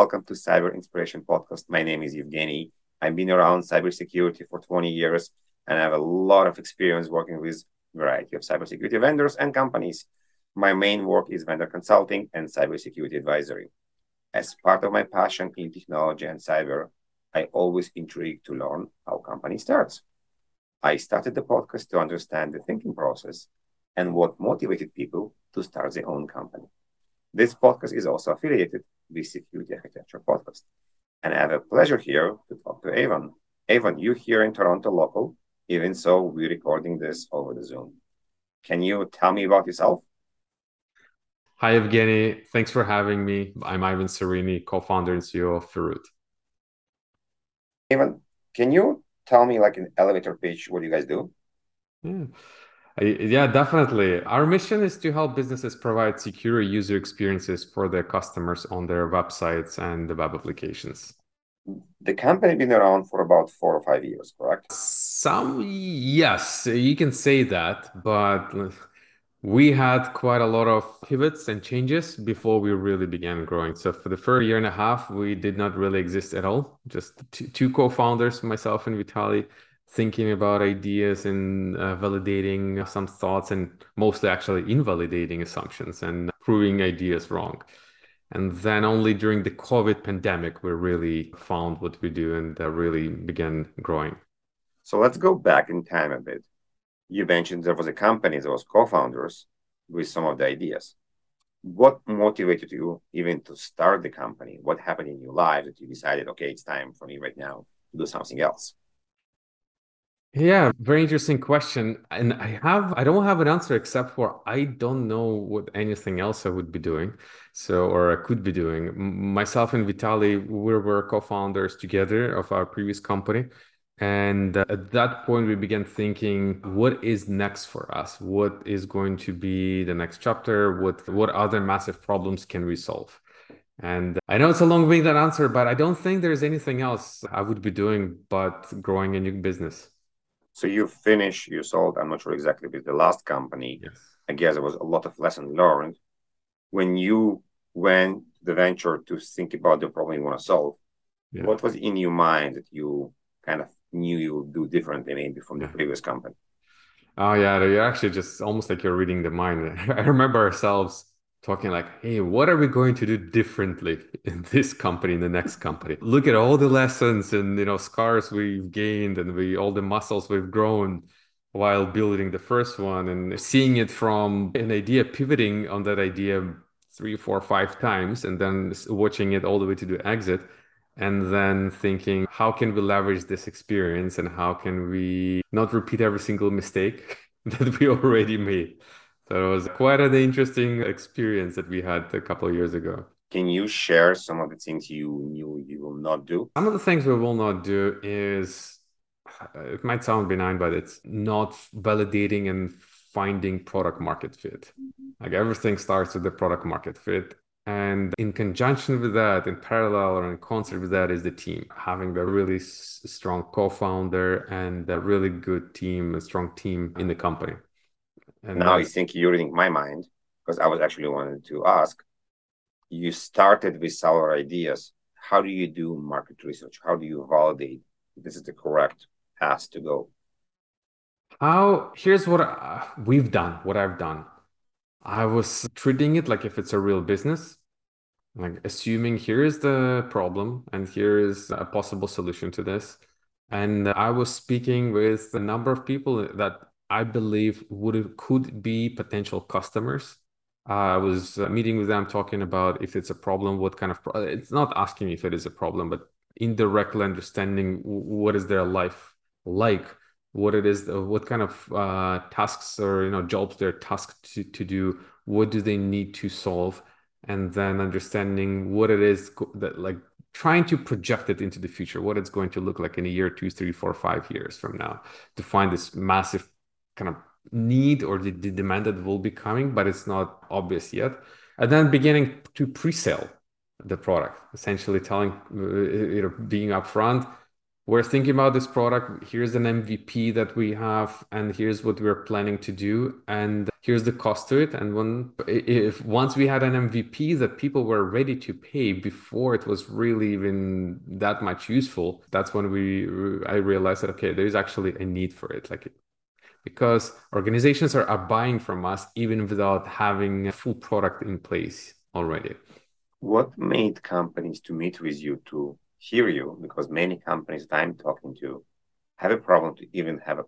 welcome to Cyber Inspiration Podcast. My name is Evgeny. I've been around cybersecurity for 20 years and I have a lot of experience working with a variety of cybersecurity vendors and companies. My main work is vendor consulting and cybersecurity advisory. As part of my passion in technology and cyber, I always intrigued to learn how company starts. I started the podcast to understand the thinking process and what motivated people to start their own company. This podcast is also affiliated with Security Architecture Podcast. And I have a pleasure here to talk to Ivan. Ivan, you here in Toronto local, even so, we're recording this over the Zoom. Can you tell me about yourself? Hi, Evgeny. Thanks for having me. I'm Ivan Tsarynny, co-founder and CEO of Feroot. Ivan, can you tell me like an elevator pitch what you guys do? Yeah. Yeah, definitely. Our mission is to help businesses provide secure user experiences for their customers on their websites and the web applications. The company been around for about four or five years, correct? Some, yes, you can say that, but we had quite a lot of pivots and changes before we really began growing. So for the first year and a half, we did not really exist at all. Just two, two co-founders, myself and Vitali, thinking about ideas and uh, validating some thoughts and mostly actually invalidating assumptions and proving ideas wrong. And then only during the COVID pandemic, we really found what we do and uh, really began growing. So let's go back in time a bit. You mentioned there was a company, there was co-founders with some of the ideas. What motivated you even to start the company? What happened in your life that you decided, okay, it's time for me right now to do something else? Yeah, very interesting question. And I have I don't have an answer except for I don't know what anything else I would be doing. So or I could be doing. Myself and Vitali, we were co-founders together of our previous company. And uh, at that point, we began thinking, what is next for us? What is going to be the next chapter? What what other massive problems can we solve? And I know it's a long-winded answer, but I don't think there's anything else I would be doing but growing a new business. So you finished, you sold, I'm not sure exactly with the last company. Yes. I guess there was a lot of lesson learned. When you went the venture to think about the problem you want to solve, yeah. what was in your mind that you kind of knew you would do differently maybe from the previous company? Oh yeah, you're actually just almost like you're reading the mind. I remember ourselves talking like, hey, what are we going to do differently in this company, in the next company? Look at all the lessons and you know scars we've gained and we all the muscles we've grown while building the first one and seeing it from an idea pivoting on that idea three, four, five times and then watching it all the way to the exit and then thinking how can we leverage this experience and how can we not repeat every single mistake that we already made so it was quite an interesting experience that we had a couple of years ago. Can you share some of the things you knew you will not do? Some of the things we will not do is uh, it might sound benign, but it's not validating and finding product market fit. Mm-hmm. Like everything starts with the product market fit. And in conjunction with that, in parallel or in concert with that, is the team. Having a really strong co founder and a really good team, a strong team in the company. And now I think you're reading my mind because I was actually wanted to ask. You started with seller ideas. How do you do market research? How do you validate this is the correct path to go? How here's what uh, we've done, what I've done. I was treating it like if it's a real business, like assuming here is the problem and here is a possible solution to this. And I was speaking with a number of people that I believe would could be potential customers. Uh, I was uh, meeting with them talking about if it's a problem, what kind of pro- it's not asking if it is a problem, but indirectly understanding what is their life like, what it is, what kind of uh, tasks or you know jobs they're tasked to, to do, what do they need to solve, and then understanding what it is that like trying to project it into the future, what it's going to look like in a year, two, three, four, five years from now, to find this massive kind of need or the, the demand that will be coming, but it's not obvious yet. And then beginning to pre-sell the product, essentially telling, uh, you know, being upfront, we're thinking about this product. Here's an MVP that we have, and here's what we're planning to do, and here's the cost to it. And when if once we had an MVP that people were ready to pay before it was really even that much useful, that's when we I realized that okay, there is actually a need for it. Like because organizations are, are buying from us even without having a full product in place already. What made companies to meet with you to hear you because many companies that I'm talking to have a problem to even have a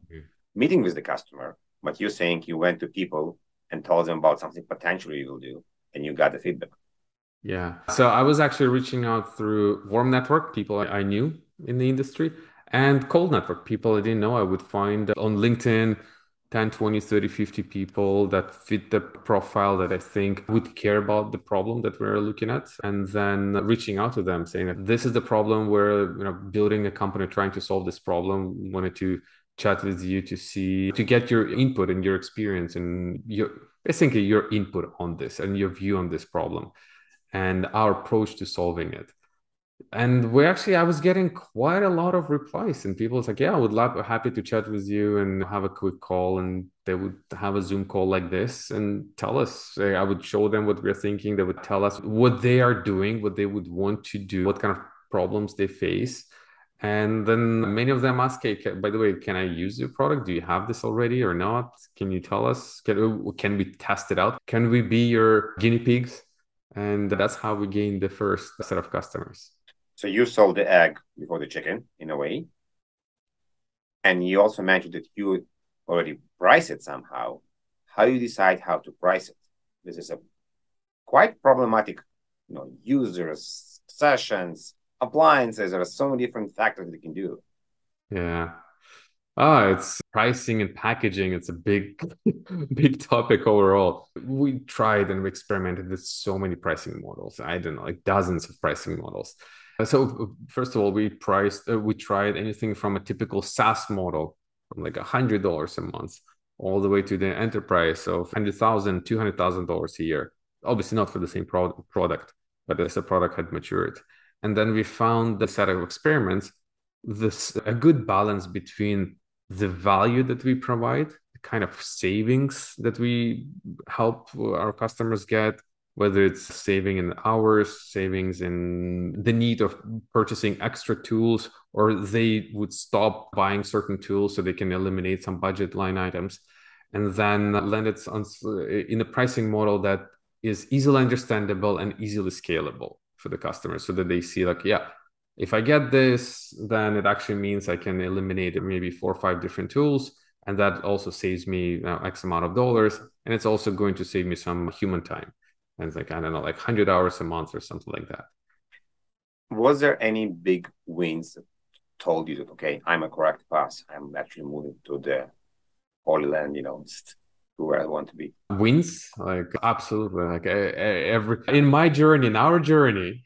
meeting with the customer. But you're saying you went to people and told them about something potentially you will do, and you got the feedback. Yeah. So I was actually reaching out through warm network, people I knew in the industry, and cold network, people I didn't know. I would find on LinkedIn 10 20 30 50 people that fit the profile that i think would care about the problem that we're looking at and then reaching out to them saying that this is the problem we're you know building a company trying to solve this problem wanted to chat with you to see to get your input and your experience and your basically your input on this and your view on this problem and our approach to solving it and we actually i was getting quite a lot of replies and people was like yeah i would love happy to chat with you and have a quick call and they would have a zoom call like this and tell us eh, i would show them what we're thinking. They would tell us what they are doing what they would want to do what kind of problems they face. And then many of them ask hey by the way can i use your product? Do you have this already or not? Can you tell us? Can, oh, can we test it out? Can we be your guinea pigs? And that's how we gained the first set of customers so you sold the egg before the chicken in a way. And you also mentioned that you already price it somehow. How you decide how to price it? This is a quite problematic, you know, users, sessions, appliances. There are so many different factors that you can do. Yeah. Oh, it's pricing and packaging. It's a big, big topic overall. We tried and we experimented with so many pricing models. I don't know, like dozens of pricing models. So first of all, we priced, uh, we tried anything from a typical SaaS model from like a hundred dollars a month all the way to the enterprise of hundred thousand, two hundred thousand dollars a year. Obviously not for the same pro- product, but as the product had matured. And then we found the set of experiments, this a good balance between the value that we provide, the kind of savings that we help our customers get, whether it's saving in hours, savings in the need of purchasing extra tools, or they would stop buying certain tools so they can eliminate some budget line items, and then land it in a pricing model that is easily understandable and easily scalable for the customer so that they see like, yeah, if I get this, then it actually means I can eliminate maybe four or five different tools. And that also saves me you know, X amount of dollars. And it's also going to save me some human time and it's like i don't know like 100 hours a month or something like that. Was there any big wins that told you that okay i'm a correct path i'm actually moving to the holy land you know to where i want to be? Wins? Like absolutely. Like every in my journey in our journey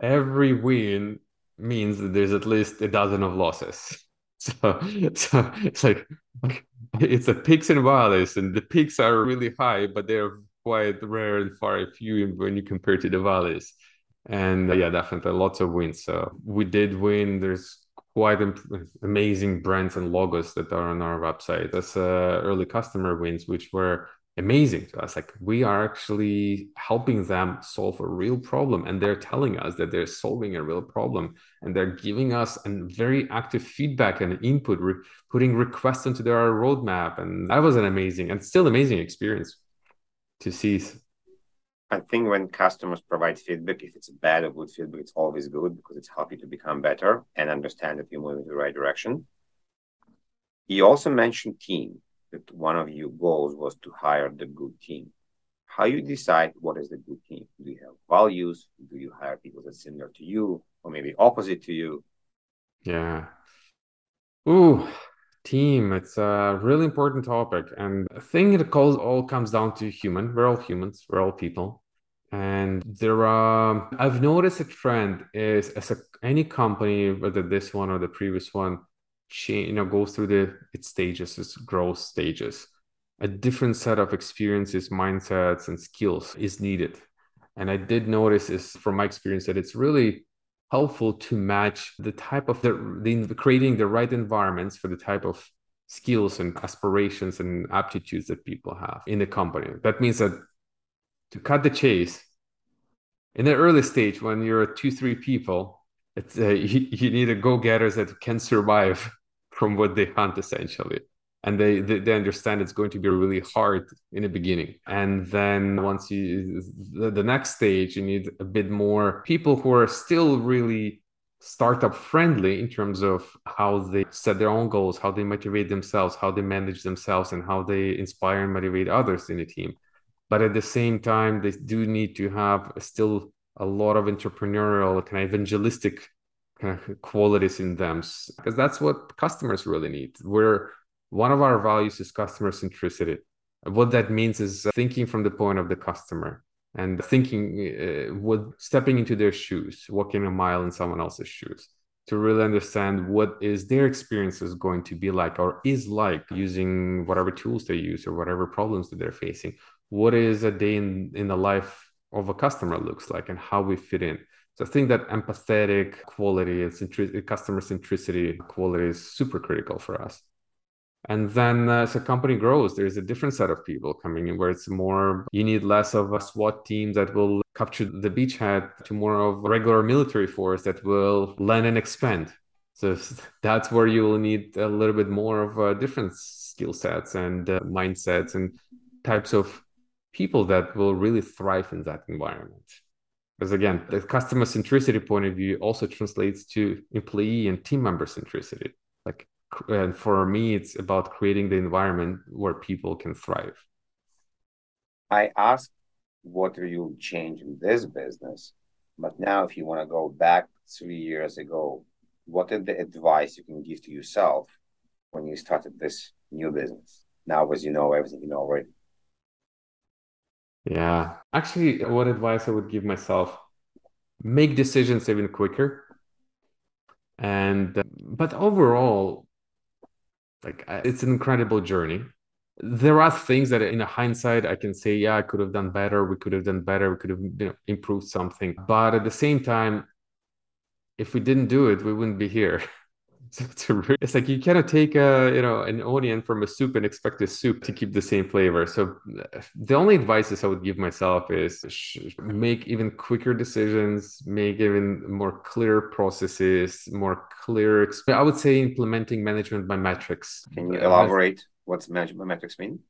every win means that there's at least a dozen of losses. So, so it's like it's a peaks and valleys and the peaks are really high but they're quite rare and far a few when you compare to the valleys. And uh, yeah, definitely lots of wins. So we did win. There's quite amazing brands and logos that are on our website. That's uh, early customer wins, which were amazing to us. Like we are actually helping them solve a real problem, and they're telling us that they're solving a real problem, and they're giving us a very active feedback and input, re- putting requests into their roadmap, and that was an amazing and still amazing experience to see. I think when customers provide feedback, if it's bad or good feedback, it's always good because it's helping to become better and understand that you're moving in the right direction. You also mentioned team, that one of your goals was to hire the good team. How you decide what is the good team? Do you have values? Do you hire people that similar to you or maybe opposite to you? Yeah. Ooh, team. It's a really important topic and i think it all comes down to human. We're all humans. We're all people. And there are i've noticed a trend is as a, any company whether this one or the previous one you know goes through the its stages its growth stages. A different set of experiences mindsets and skills is needed. And i did notice is from my experience that it's really helpful to match the type of the, the creating the right environments for the type of skills and aspirations and aptitudes that people have in the company. That means that to cut the chase in the early stage when you're two three people it's uh, you, you need a go-getters that can survive from what they hunt essentially and they, they, they understand it's going to be really hard in the beginning. And then once you the, the next stage you need a bit more people who are still really startup friendly in terms of how they set their own goals how they motivate themselves how they manage themselves and how they inspire and motivate others in the team. But at the same time they do need to have still a lot of entrepreneurial kind of evangelistic kind of qualities in them because that's what customers really need. We're one of our values is customer centricity. What that means is thinking from the point of the customer and thinking uh, stepping into their shoes walking a mile in someone else's shoes to really understand what is their experience is going to be like or is like using whatever tools they use or whatever problems that they're facing. What is a day in, in the life of a customer looks like and how we fit in. So I think that empathetic quality and customer centricity quality is super critical for us. And then uh, as a company grows, there's a different set of people coming in where it's more, you need less of a SWAT team that will capture the beachhead to more of regular military force that will land and expand. So that's where you will need a little bit more of uh, different skill sets and uh, mindsets and types of people that will really thrive in that environment. Because again, the customer centricity point of view also translates to employee and team member centricity. Like, and for me, it's about creating the environment where people can thrive. I asked what are you change in this business, but now if you want to go back three years ago, what is the advice you can give to yourself when you started this new business? Now, as you know everything you know already. Yeah. Actually, what advice I would give myself? Make decisions even quicker. And, but overall, like it's an incredible journey. There are things that in hindsight I can say, yeah, I could have done better. We could have done better. We could have you know, improved something. But at the same time, if we didn't do it, we wouldn't be here. it's, it's like you cannot take a you know an onion from a soup and expect the soup to keep the same flavor. So the only advice i would give myself is make even quicker decisions make even more clear processes more clear i would say implementing management by metrics. Can you uh, elaborate what's management by metrics mean?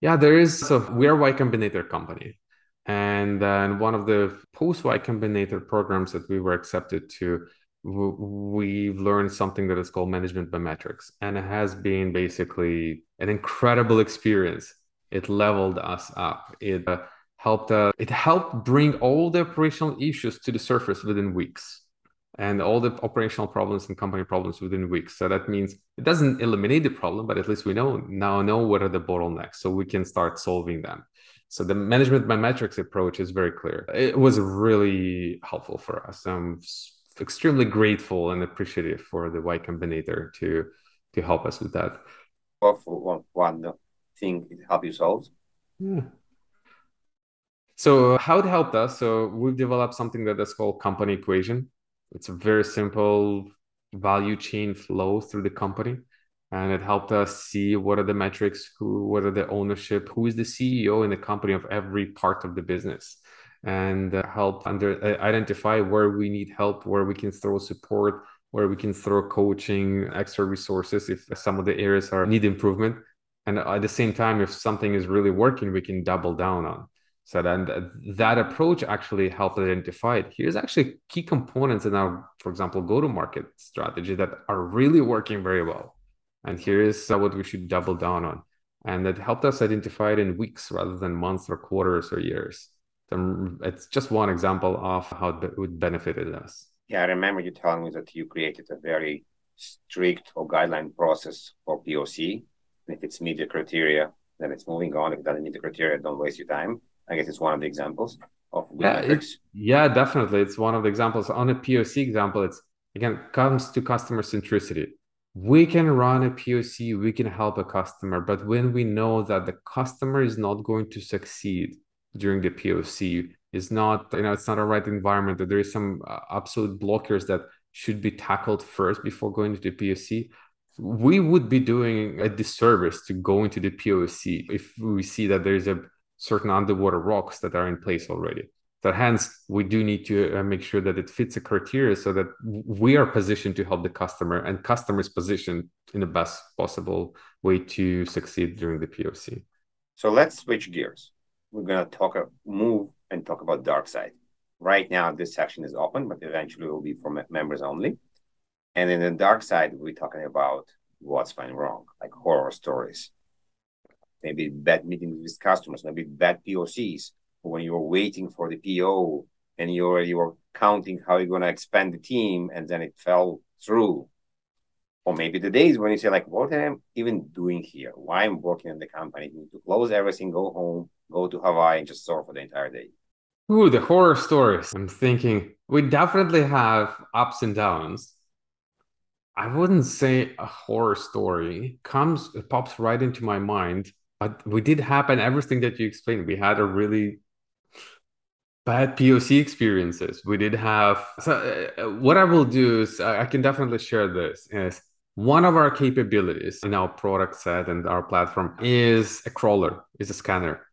Yeah there is so we are y combinator company. And uh, then one of the post y combinator programs that we were accepted to we've learned something that is called management by metrics and it has been basically an incredible experience. It leveled us up. It uh, helped uh, it helped bring all the operational issues to the surface within weeks and all the operational problems and company problems within weeks. So that means it doesn't eliminate the problem but at least we know now know what are the bottlenecks so we can start solving them. So the management by metrics approach is very clear. It was really helpful for us. Um, extremely grateful and appreciative for the Y Combinator to to help us with that. Well, for one, one thing it helped you solve. Yeah. So how it helped us? So we've developed something that is called company equation. It's a very simple value chain flow through the company and it helped us see what are the metrics who what are the ownership who is the ceo in the company of every part of the business and uh, help under uh, identify where we need help, where we can throw support, where we can throw coaching, extra resources if some of the areas are need improvement. And at the same time, if something is really working, we can double down on. So then that approach actually helped identify it. Here's actually key components in our, for example, go-to-market strategy that are really working very well. And here is what we should double down on. And that helped us identify it in weeks rather than months or quarters or years Mm, it's just one example of how it would benefited us. Yeah, I remember you telling me that you created a very strict or guideline process for POC. And if it's meet the criteria, then it's moving on. If it doesn't meet the criteria, don't waste your time. I guess it's one of the examples of yeah, metrics. yeah, definitely. It's one of the examples. On a POC example, it's again comes to customer centricity. We can run a POC, we can help a customer, but when we know that the customer is not going to succeed, during the POC, is not you know it's not a right environment that there is some uh, absolute blockers that should be tackled first before going to the POC we would be doing a disservice to go into the POC if we see that there's a certain underwater rocks that are in place already. That hence we do need to uh, make sure that it fits a criteria so that we are positioned to help the customer and customers positioned in the best possible way to succeed during the POC. So let's switch gears. We're gonna talk, uh, move and talk about dark side. Right now, this section is open, but eventually it will be for members only. And in the dark side, we're talking about what's going wrong, like horror stories. Maybe bad meetings with customers, maybe bad POCs. When you're waiting for the PO and you're you're counting how you're gonna expand the team and then it fell through. Or maybe the days when you say, like, what am I even doing here? Why I'm working in the company? Need to close everything, go home, go to Hawaii, and just surf for the entire day. Ooh, the horror stories. I'm thinking we definitely have ups and downs I wouldn't say a horror story comes it pops right into my mind, but we did happen everything that you explained. We had a really bad POC experiences. We did have so uh, what I will do is I can definitely share this is one of our capabilities in our product set and our platform is a crawler, is a scanner.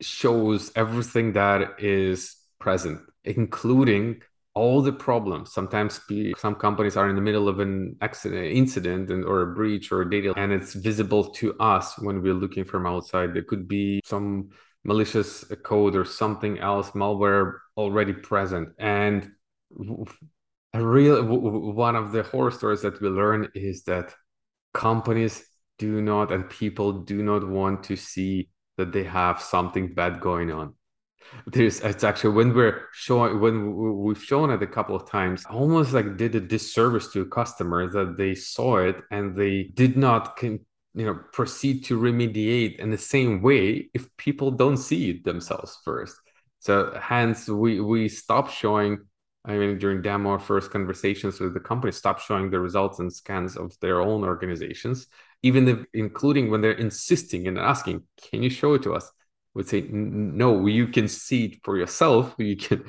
Shows everything that is present, including all the problems. Sometimes some companies are in the middle of an accident incident and, or a breach or a data and it's visible to us when we're looking from outside. There could be some malicious code or something else malware already present. And a real one of the horror stories that we learn is that companies do not and people do not want to see that they have something bad going on. There's it's actually when we're showing when we've shown it a couple of times almost like did a disservice to a customer that they saw it and they did not con- you know proceed to remediate in the same way if people don't see it themselves first. So hence we we stop showing I mean, during demo first conversations with the company, stop showing the results and scans of their own organizations, even including when they're insisting and asking, "Can you show it to us?" would say no you can see it for yourself. You can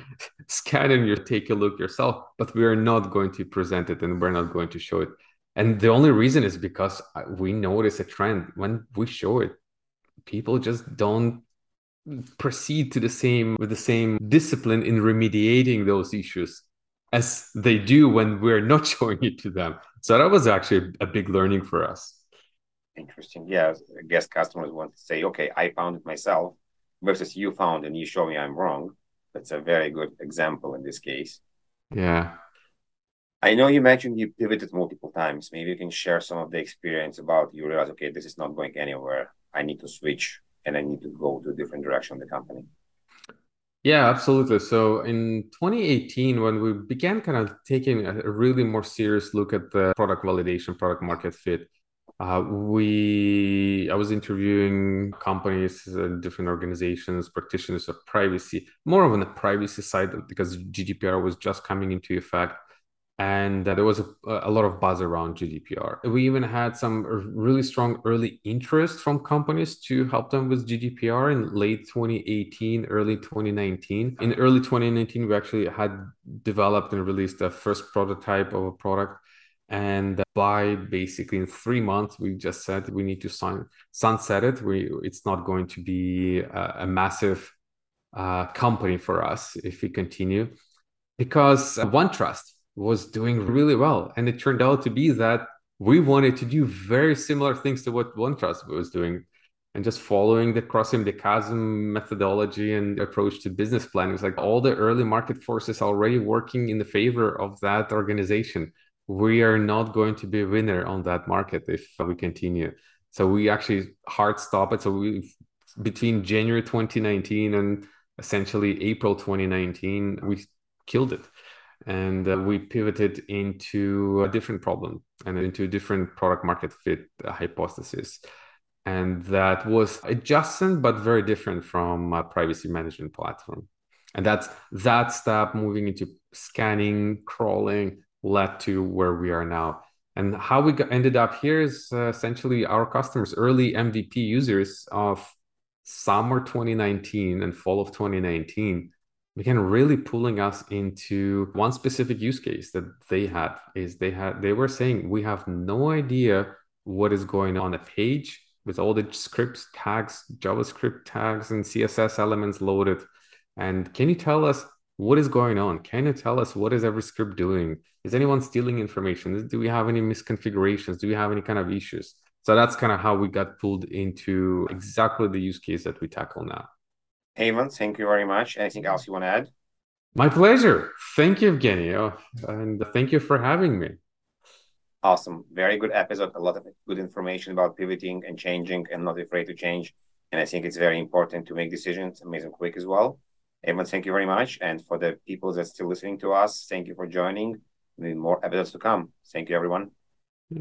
scan and you take a look yourself but we are not going to present it and we're not going to show it. And the only reason is because uh, we notice a trend. When we show it people just don't proceed to the same with the same discipline in remediating those issues as they do when we're not showing it to them. So that was actually a big learning for us Interesting. Yeah, I guess customers want to say, okay, I found it myself versus you found and you show me I'm wrong. That's a very good example in this case. Yeah. I know you mentioned you pivoted multiple times. Maybe you can share some of the experience about you realize, okay, this is not going anywhere. I need to switch and I need to go to a different direction of the company. Yeah, absolutely. So in 2018, when we began kind of taking a really more serious look at the product validation, product market fit, uh, we, I was interviewing companies, uh, different organizations, practitioners of privacy, more of on the privacy side because GDPR was just coming into effect, and uh, there was a, a lot of buzz around GDPR. We even had some really strong early interest from companies to help them with GDPR in late 2018, early 2019. In early 2019, we actually had developed and released the first prototype of a product and by basically in three months we just said we need to sign sunset it. We it's not going to be a, a massive uh, company for us if we continue because OneTrust was doing really well. And it turned out to be that we wanted to do very similar things to what OneTrust was doing and just following the crossing the chasm methodology and approach to business planning. It's like all the early market forces already working in the favor of that organization we are not going to be a winner on that market if we continue. So we actually hard stop it. So we between January 2019 and essentially April 2019, we killed it. And uh, we pivoted into a different problem and into a different product market fit hypothesis. And that was adjacent, but very different from a privacy management platform. And that's that step moving into scanning, crawling, led to where we are now. And how we got, ended up here is uh, essentially our customers, early MVP users of summer 2019 and fall of 2019 began really pulling us into one specific use case that they had is they had they were saying we have no idea what is going on a page with all the scripts tags javascript tags and css elements loaded and can you tell us what is going on can you tell us what is every script doing is anyone stealing information do we have any misconfigurations do we have any kind of issues so that's kind of how we got pulled into exactly the use case that we tackle now Evan, thank you very much. Anything else you want to add? My pleasure. Thank you, Evgeny. And thank you for having me. Awesome. Very good episode. A lot of good information about pivoting and changing and not afraid to change. And I think it's very important to make decisions amazing quick as well. Evan, thank you very much. And for the people that's still listening to us, thank you for joining. More episodes to come. Thank you, everyone. Hmm.